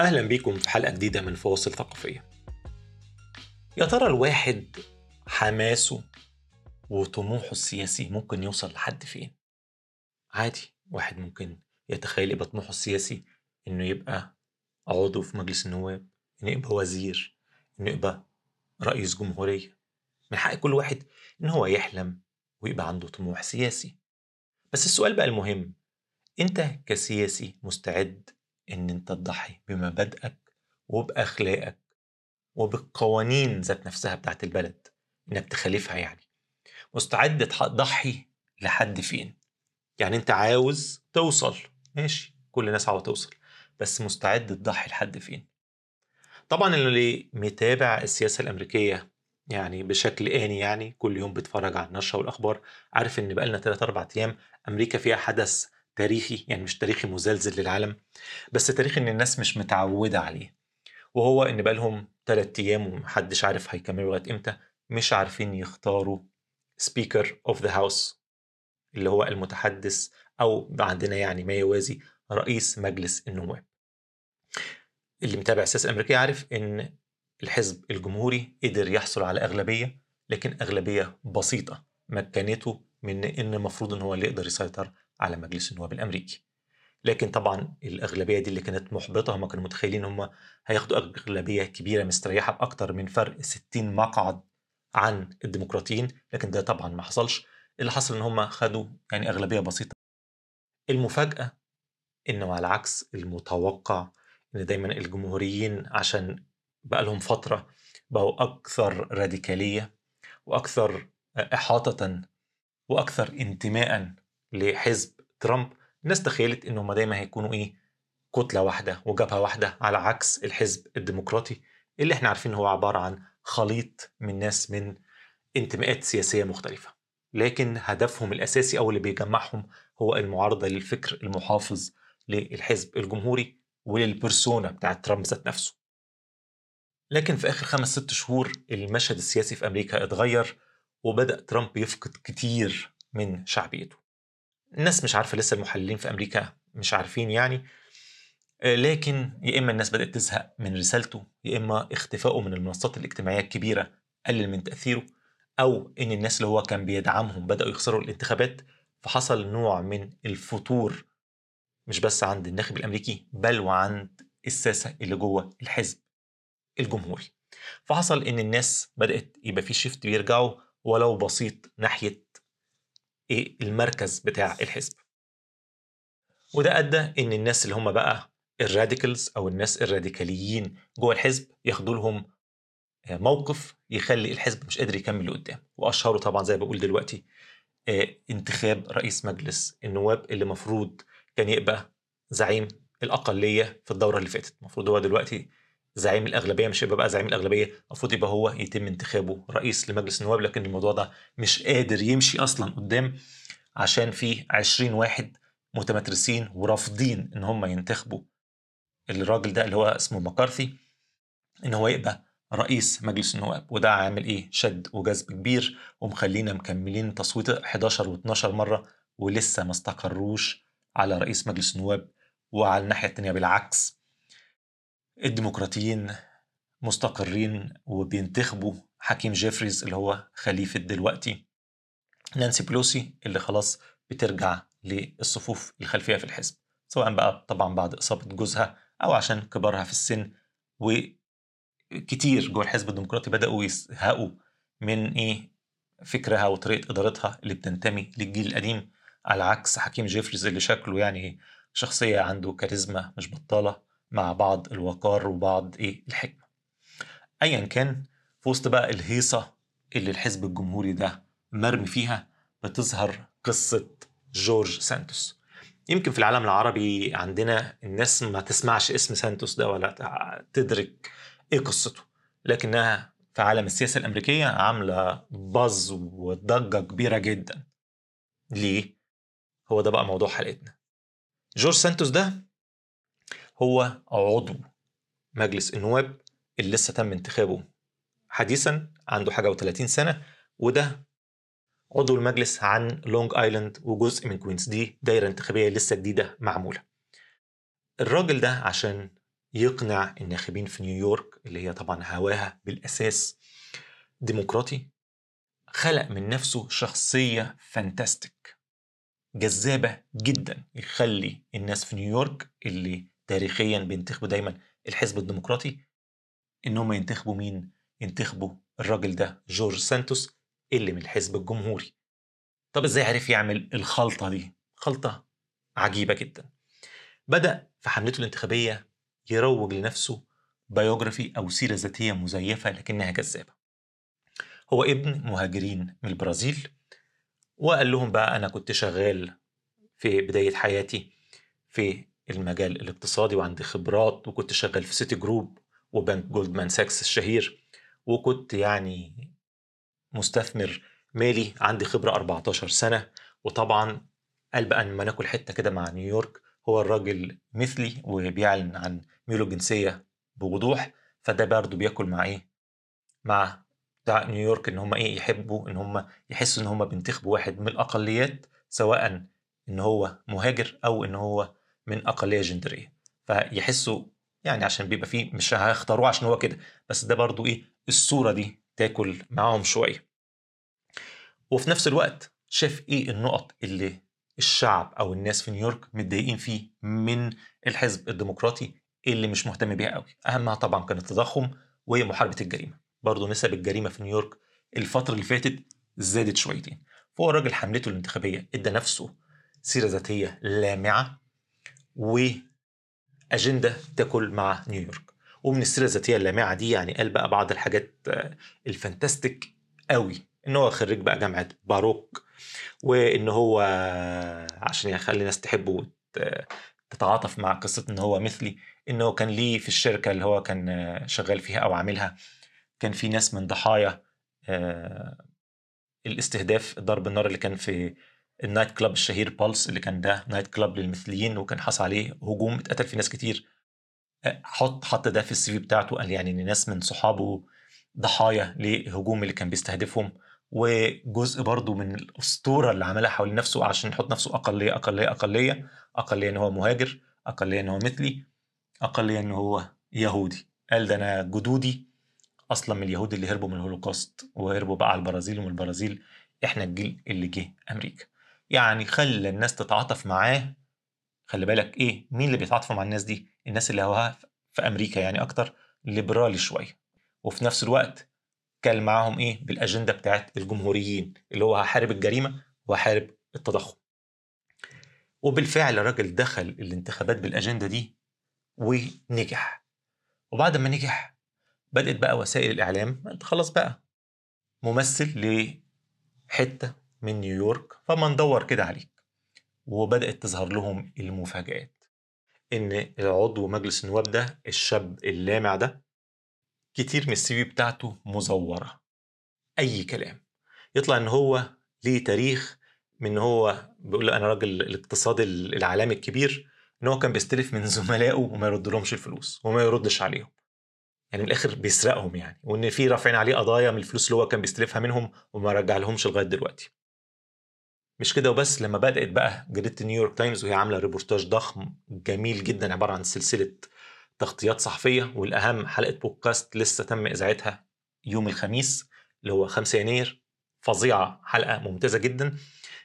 أهلا بيكم في حلقة جديدة من فواصل ثقافية. يا ترى الواحد حماسه وطموحه السياسي ممكن يوصل لحد فين؟ عادي واحد ممكن يتخيل يبقى طموحه السياسي إنه يبقى عضو في مجلس النواب إنه يبقى وزير إنه يبقى رئيس جمهورية. من حق كل واحد إن هو يحلم ويبقى عنده طموح سياسي. بس السؤال بقى المهم أنت كسياسي مستعد إن أنت تضحي بمبادئك وبأخلاقك وبالقوانين ذات نفسها بتاعت البلد إنك تخالفها يعني. مستعد تضحي لحد فين؟ يعني أنت عاوز توصل ماشي كل الناس عاوزة توصل بس مستعد تضحي لحد فين؟ طبعا اللي متابع السياسة الأمريكية يعني بشكل آني يعني كل يوم بيتفرج على النشرة والأخبار عارف إن بقالنا 3 4 أيام أمريكا فيها حدث تاريخي يعني مش تاريخي مزلزل للعالم بس تاريخي إن الناس مش متعودة عليه. وهو إن بقالهم 3 أيام ومحدش عارف هيكملوا لغاية إمتى مش عارفين يختاروا speaker of the house اللي هو المتحدث أو عندنا يعني ما يوازي رئيس مجلس النواب. اللي متابع السياسة الأمريكية عارف إن الحزب الجمهوري قدر يحصل على أغلبية لكن أغلبية بسيطة مكنته من إن المفروض إن هو اللي يقدر يسيطر على مجلس النواب الأمريكي. لكن طبعا الأغلبية دي اللي كانت محبطة هم كانوا متخيلين هم هياخدوا أغلبية كبيرة مستريحة بأكتر من فرق 60 مقعد عن الديمقراطيين. لكن ده طبعا ما حصلش. اللي حصل إن هم خدوا يعني أغلبية بسيطة. المفاجأة إنه على عكس المتوقع إن دايما الجمهوريين عشان بقى لهم فترة بقوا أكثر راديكالية وأكثر إحاطة وأكثر انتماء لحزب ترامب الناس تخيلت إن هم دايما هيكونوا إيه؟ كتلة واحدة وجبهة واحدة على عكس الحزب الديمقراطي اللي إحنا عارفين هو عبارة عن خليط من ناس من انتماءات سياسية مختلفة. لكن هدفهم الأساسي أو اللي بيجمعهم هو المعارضة للفكر المحافظ للحزب الجمهوري وللبرسونا بتاعت ترامب ذات نفسه. لكن في آخر خمس ست شهور المشهد السياسي في أمريكا اتغير وبدأ ترامب يفقد كتير من شعبيته. الناس مش عارفة لسه المحللين في أمريكا مش عارفين يعني. لكن يا إما الناس بدأت تزهق من رسالته يا إما اختفائه من المنصات الاجتماعية الكبيرة قلل من تأثيره أو إن الناس اللي هو كان بيدعمهم بدأوا يخسروا الانتخابات فحصل نوع من الفتور مش بس عند الناخب الأمريكي بل وعند الساسة اللي جوه الحزب الجمهوري. فحصل إن الناس بدأت يبقى في شيفت بيرجعوا ولو بسيط ناحية إيه المركز بتاع الحزب. وده أدى إن الناس اللي هم بقى الراديكالز أو الناس الراديكاليين جوه الحزب ياخدوا لهم موقف يخلي الحزب مش قادر يكمل لقدام. وأشهره طبعا زي ما بقول دلوقتي انتخاب رئيس مجلس النواب اللي مفروض كان يبقى زعيم الأقلية في الدورة اللي فاتت. المفروض هو دلوقتي زعيم الأغلبية مش يبقى بقى زعيم الأغلبية المفروض يبقى هو يتم انتخابه رئيس لمجلس النواب لكن الموضوع ده مش قادر يمشي أصلا قدام عشان في 20 واحد متمترسين ورافضين إن هم ينتخبوا الراجل ده اللي هو اسمه مكارثي إن هو يبقى رئيس مجلس النواب. وده عامل إيه؟ شد وجذب كبير ومخلينا مكملين تصويت 11 و12 مرة ولسه ما استقروش على رئيس مجلس النواب وعلى الناحية الثانية بالعكس. الديمقراطيين مستقرين وبينتخبوا حكيم جيفريز اللي هو خليفة دلوقتي. نانسي بلوسي اللي خلاص بترجع للصفوف الخلفية في الحزب سواء بقى طبعا بعد إصابة جوزها أو عشان كبرها في السن. وكتير جوه الحزب الديمقراطي بدأوا يزهقوا من إيه فكرها وطريقة إدارتها اللي بتنتمي للجيل القديم على عكس حكيم جيفريز اللي شكله يعني شخصية عنده كاريزما مش بطالة. مع بعض الوقار وبعض إيه؟ الحكمة. ايا كان في وسط بقى الهيصة اللي الحزب الجمهوري ده مرمي فيها بتظهر قصة جورج سانتوس. يمكن في العالم العربي عندنا الناس ما تسمعش اسم سانتوس ده ولا تدرك إيه قصته. لكنها في عالم السياسة الأمريكية عاملة buzz وضجة كبيرة جدا. ليه؟ هو ده بقى موضوع حلقتنا. جورج سانتوس ده هو عضو مجلس النواب اللي لسه تم انتخابه. حديثا عنده حاجة و30 سنة وده عضو المجلس عن لونج ايلاند وجزء من كوينز دي دايرة انتخابية لسه جديدة معمولة. الراجل ده عشان يقنع الناخبين في نيويورك اللي هي طبعا هواها بالأساس ديمقراطي خلق من نفسه شخصية fantastic جذابة جدا يخلي الناس في نيويورك اللي تاريخيا بينتخبوا دايما الحزب الديمقراطي إن هم ينتخبوا مين؟ ينتخبوا الراجل ده جورج سانتوس اللي من الحزب الجمهوري. طب إزاي عرف يعمل الخلطة دي؟ خلطة عجيبة جدا. بدأ في حملته الانتخابية يروج لنفسه biography أو سيرة ذاتية مزيفة لكنها جذابة. هو ابن مهاجرين من البرازيل وقال لهم بقى أنا كنت شغال في بداية حياتي في المجال الاقتصادي وعندي خبرات وكنت شغال في سيتي جروب وبنك جولدمان ساكس الشهير وكنت يعني مستثمر مالي عندي خبرة 14 سنة وطبعا قال بقى لما ناكل حتة كده مع نيويورك هو الراجل مثلي وبيعلن عن ميوله الجنسية بوضوح فده برضه بياكل مع إيه؟ مع بتاع نيويورك إن هم إيه يحبوا إن هم يحسوا إن هم بينتخبوا واحد من الأقليات سواء إن هو مهاجر أو إن هو من أقلية جندرية. فيحسوا يعني عشان بيبقى فيه مش هيختاروه عشان هو كده. بس ده برضو إيه الصورة دي تاكل معاهم شوية. وفي نفس الوقت شاف إيه النقط اللي الشعب أو الناس في نيويورك متضايقين فيه من الحزب الديمقراطي اللي مش مهتم بيها قوي؟ أهمها طبعا كان التضخم ومحاربه الجريمة. برضه نسب الجريمة في نيويورك الفترة اللي فاتت زادت شويتين. فهو الراجل حملته الانتخابية ادى نفسه سيرة ذاتية لامعة وأجندة تاكل مع نيويورك. ومن السيرة الذاتية اللامعة دي يعني قال بقى بعض الحاجات ال fantastic قوي إن هو خريج بقى جامعة باروك وإن هو عشان يخلي الناس تحبه تتعاطف مع قصة إن هو مثلي إن هو كان ليه في الشركة اللي هو كان شغال فيها أو عاملها كان في ناس من ضحايا الاستهداف ضرب النار اللي كان في ال night club الشهير Pulse اللي كان ده night club للمثليين وكان حصل عليه هجوم اتقتل فيه ناس كتير. حط حط ده في ال CV بتاعته قال يعني إن ناس من صحابه ضحايا لهجوم اللي كان بيستهدفهم. وجزء برضه من الأسطورة اللي عملها حوالين نفسه علشان يحط نفسه أقلية أقلية أقلية أقلية إن هو مهاجر أقلية إن هو مثلي أقلية إن هو يهودي. قال ده أنا جدودي أصلا من اليهود اللي هربوا من الهولوكوست وهربوا بقى على البرازيل ومن البرازيل إحنا الجيل اللي جه أمريكا. يعني خلى الناس تتعاطف معاه. خلي بالك إيه مين اللي بيتعاطفوا مع الناس دي؟ الناس اللي هواها في أمريكا يعني أكتر ليبرالي شوية. وفي نفس الوقت كان معاهم إيه بالأجندة بتاعت الجمهوريين اللي هو هحارب الجريمة وهحارب التضخم. وبالفعل الراجل دخل الانتخابات بالأجندة دي ونجح. وبعد ما نجح بدأت بقى وسائل الإعلام أنت خلاص بقى ممثل لحتة من نيويورك فما ندور كده عليك. وبدأت تظهر لهم المفاجآت. إن العضو مجلس النواب ده الشاب اللامع ده كتير من السي في بتاعته مزورة. أي كلام. يطلع إن هو ليه تاريخ من هو بيقول أنا راجل الاقتصاد العالمي الكبير إن هو كان بيستلف من زملائه وما يردلهمش الفلوس وما يردش عليهم. يعني من الآخر بيسرقهم يعني. وإن في رافعين عليه قضايا من الفلوس اللي هو كان بيستلفها منهم وما رجع لهمش لغاية دلوقتي. مش كده وبس لما بدأت بقى جريده نيويورك تايمز وهي عاملة ريبورتاج ضخم جميل جدا عبارة عن سلسلة تغطيات صحفية والأهم حلقة بودكاست لسه تم إذاعتها يوم الخميس اللي هو 5 يناير. فظيعة حلقة ممتازة جدا.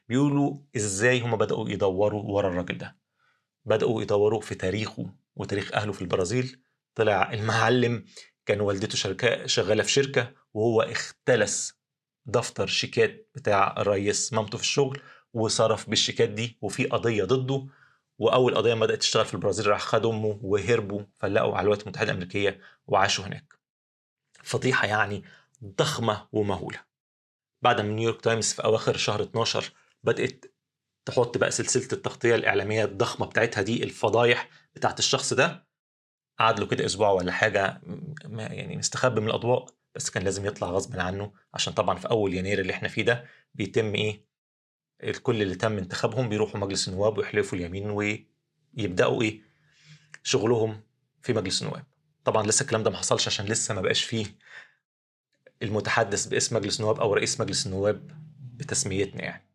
بيقولوا إزاي هم بدأوا يدوروا ورا الراجل ده. بدأوا يدوروا في تاريخه وتاريخ أهله في البرازيل. طلع المعلم كان والدته شغالة في شركة وهو اختلس دفتر شيكات بتاع الرئيس مامته في الشغل وصرف بالشيكات دي وفي قضية ضده وأول قضية بدأت تشتغل في البرازيل راح خد أمه وهربوا فلقوا على الولايات المتحدة الأمريكية وعاشوا هناك. فضيحة يعني ضخمة ومهولة. بعد ما نيويورك تايمز في أواخر شهر 12 بدأت تحط بقى سلسلة التغطية الإعلامية الضخمة بتاعتها دي الفضايح بتاعت الشخص ده قعد له كده أسبوع ولا حاجة يعني مستخبي من الاضواء بس كان لازم يطلع غصب عنه عشان طبعا في أول يناير اللي إحنا فيه ده بيتم إيه الكل اللي تم انتخابهم بيروحوا مجلس النواب ويحلفوا اليمين ويبدأوا إيه شغلهم في مجلس النواب. طبعا لسه الكلام ده ما حصلش عشان لسه ما بقاش فيه المتحدث باسم مجلس النواب أو رئيس مجلس النواب بتسميتنا يعني.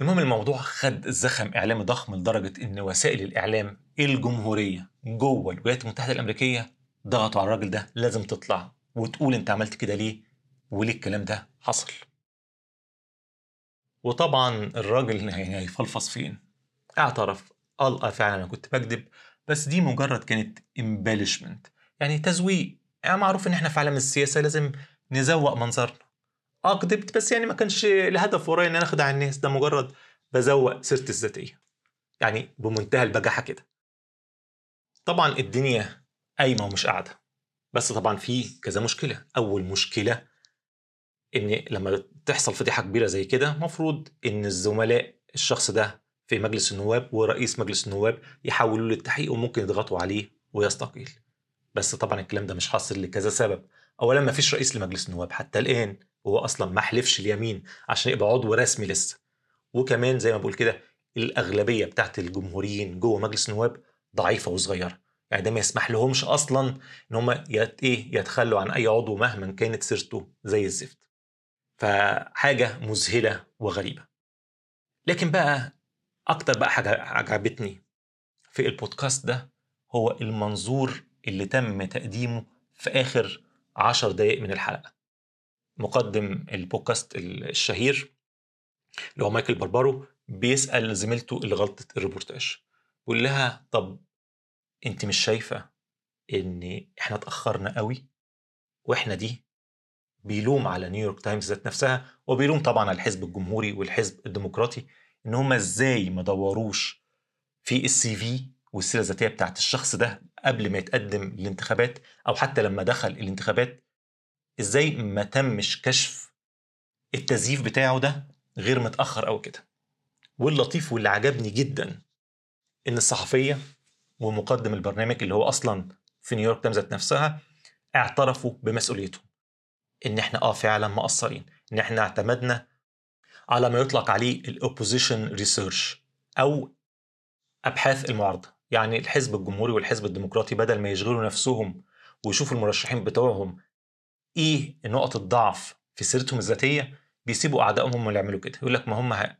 المهم الموضوع خد زخم إعلامي ضخم لدرجة إن وسائل الإعلام الجمهورية جوه الولايات المتحدة الأمريكية ضغطوا على الراجل ده لازم تطلع. وتقول انت عملت كده ليه؟ وليه الكلام ده حصل؟ وطبعا الراجل هيفلفص فين؟ اعترف. قال آه فعلا أنا كنت بكذب. بس دي مجرد كانت embellishment. يعني تزويق. يعني معروف إن إحنا في عالم السياسة لازم نزوق منظرنا. آه كدبت بس يعني ما كانش الهدف ورايا إن أنا أخدع الناس. ده مجرد بزوق سيرتي الذاتية. يعني بمنتهى البجاحة كده. طبعا الدنيا قايمة ومش قاعدة. بس طبعا في كذا مشكلة. أول مشكلة إن لما تحصل فضيحة كبيرة زي كده مفروض إن الزملاء الشخص ده في مجلس النواب ورئيس مجلس النواب يحولوا للتحقيق وممكن يضغطوا عليه ويستقيل. بس طبعا الكلام ده مش حاصل لكذا سبب. اولا ما فيش رئيس لمجلس النواب حتى الآن وهو أصلا ما حلفش اليمين عشان يبقى عضو رسمي لسه. وكمان زي ما بقول كده الأغلبية بتاعت الجمهوريين جوه مجلس النواب ضعيفة وصغيرة. يعني ده ما يسمح لهمش أصلا إن هم يت إيه يتخلوا عن أي عضو مهما كانت سيرته زي الزفت. فحاجة مذهلة وغريبة. لكن بقى أكتر بقى حاجة عجبتني في البودكاست ده هو المنظور اللي تم تقديمه في آخر عشر دقايق من الحلقة. مقدم البودكاست الشهير اللي هو مايكل بربارو بيسأل زميلته اللي غطت الريبورتاج. بيقول لها طب انت مش شايفة ان إحنا اتأخرنا قوي وإحنا دي بيلوم على نيويورك تايمز ذات نفسها وبيلوم طبعا على الحزب الجمهوري والحزب الديمقراطي إن هم إزاي ما دوروش في ال CV والسيره الذاتية بتاعت الشخص ده قبل ما يتقدم للانتخابات أو حتى لما دخل الانتخابات. إزاي ما تمش كشف التزييف بتاعه ده غير متأخر قوي كده. واللطيف واللي عجبني جدا إن الصحفية ومقدم البرنامج اللي هو أصلا في نيويورك تايمز ذات نفسها اعترفوا بمسؤوليتهم إن إحنا آه فعلا مقصرين إن إحنا اعتمدنا على ما يطلق عليه ال opposition research أو أبحاث المعارضة. يعني الحزب الجمهوري والحزب الديمقراطي بدل ما يشغلوا نفسهم ويشوفوا المرشحين بتوعهم إيه نقط الضعف في سيرتهم الذاتية بيسيبوا أعدائهم هم اللي يعملوا كده. يقول لك ما هم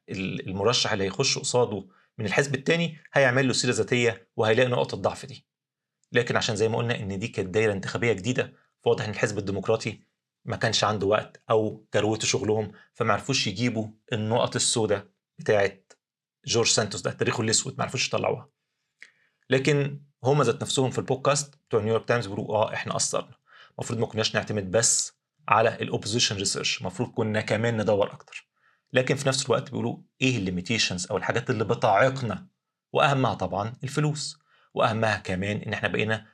المرشح اللي هيخش قصاده من الحزب الثاني هيعمل له سيرة ذاتية وهيلاقي نقط الضعف دي. لكن عشان زي ما قلنا إن دي كانت دايرة انتخابية جديدة فواضح إن الحزب الديمقراطي ما كانش عنده وقت أو كروته شغلهم فما عرفوش يجيبوا النقط السوداء بتاعت جورج سانتوس ده تاريخه الأسود ما عرفوش يطلعوها. لكن هم ذات نفسهم في البودكاست بتوع نيويورك تايمز بيقولوا آه إحنا قصرنا. المفروض ما كناش نعتمد بس على ال opposition research المفروض كنا كمان ندور أكتر. لكن في نفس الوقت بيقولوا إيه ال limitations أو الحاجات اللي بتعيقنا؟ وأهمها طبعا الفلوس. وأهمها كمان إن إحنا بقينا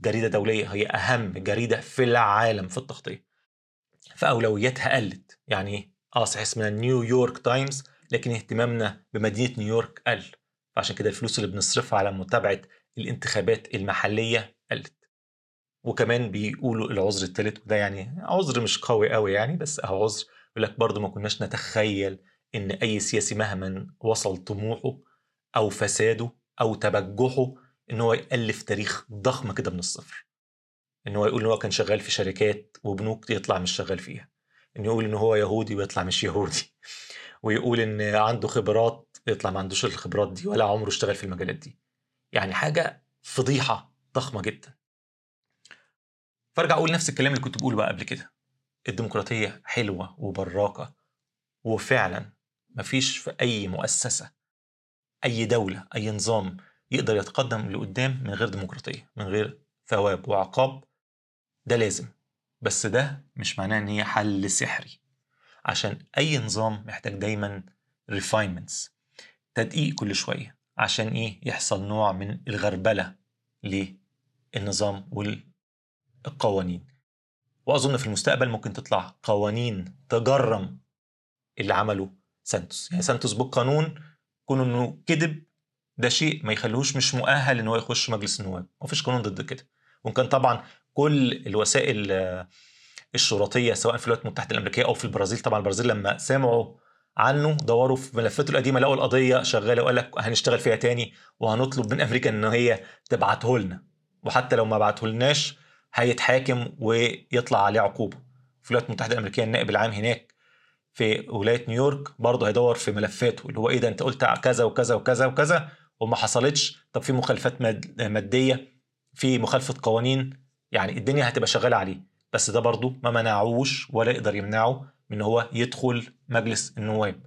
جريدة دولية هي أهم جريدة في العالم في التغطية. فأولوياتها قلت. يعني آه صحيح اسمها نيويورك تايمز لكن اهتمامنا بمدينة نيويورك قل. فعشان كده الفلوس اللي بنصرفها على متابعة الانتخابات المحلية قلت. وكمان بيقولوا العذر الثالث وده يعني عذر مش قوي قوي يعني بس أهو عذر. يقول لك برضه ما كناش نتخيل إن أي سياسي مهما وصل طموحه أو فساده أو تبجحه إن هو يألف تاريخ ضخم كده من الصفر. إن هو يقول إن هو كان شغال في شركات وبنوك يطلع مش شغال فيها. إن يقول إن هو يهودي ويطلع مش يهودي. ويقول إن عنده خبرات يطلع ما عندوش الخبرات دي ولا عمره اشتغل في المجالات دي. يعني حاجة فضيحة ضخمة جدا. فارجع أقول نفس الكلام اللي كنت بقوله بقى قبل كده. الديمقراطية حلوة وبراقة وفعلا مفيش في أي مؤسسة أي دولة أي نظام يقدر يتقدم لقدام من غير ديمقراطية من غير ثواب وعقاب ده لازم. بس ده مش معناه إن هي حل سحري. عشان أي نظام محتاج دايما refinements تدقيق كل شوية. عشان إيه؟ يحصل نوع من الغربلة للنظام والقوانين. وأظن في المستقبل ممكن تطلع قوانين تجرم اللي عمله سانتوس. يعني سانتوس بالقانون كون إنه كذب ده شيء ما يخليهوش مش مؤهل إن هو يخش مجلس النواب مفيش قانون ضد كده. وكان طبعا كل الوسائل الشرطية سواء في الولايات المتحدة الأمريكية أو في البرازيل طبعا البرازيل لما سمعوا عنه دوروا في ملفاته القديمة لقوا القضية شغالة وقال لك هنشتغل فيها تاني وهنطلب من أمريكا إن هي تبعته لنا. وحتى لو ما بعته لناش هيتحاكم ويطلع عليه عقوبة. في الولايات المتحدة الأمريكية النائب العام هناك في ولاية نيويورك برضه هيدور في ملفاته اللي هو إيه ده أنت قلت كذا وكذا وكذا وكذا وما حصلتش طب في مخالفات ماد- مادية في مخالفة قوانين يعني الدنيا هتبقى شغالة عليه. بس ده برضه ما منعوش ولا يقدر يمنعه من إن هو يدخل مجلس النواب.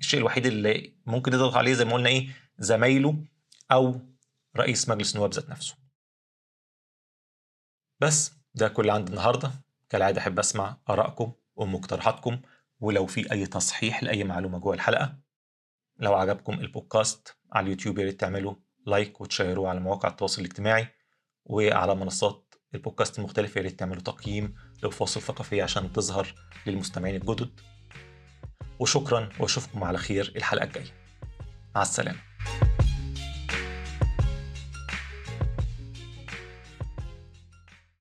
الشيء الوحيد اللي ممكن يضغط عليه زي ما قلنا إيه زمايله أو رئيس مجلس النواب ذات نفسه. بس ده كل عندي النهارده. كالعادة أحب أسمع آرائكم ومقترحاتكم ولو في أي تصحيح لأي معلومة جوه الحلقة لو عجبكم البودكاست على اليوتيوب يا ريت تعملوا like وتشيروه على مواقع التواصل الاجتماعي وعلى منصات البودكاست المختلفة يا ريت تعملوا تقييم لفواصل ثقافية عشان تظهر للمستمعين الجدد. وشكرا وأشوفكم على خير الحلقة الجاية. مع السلامة.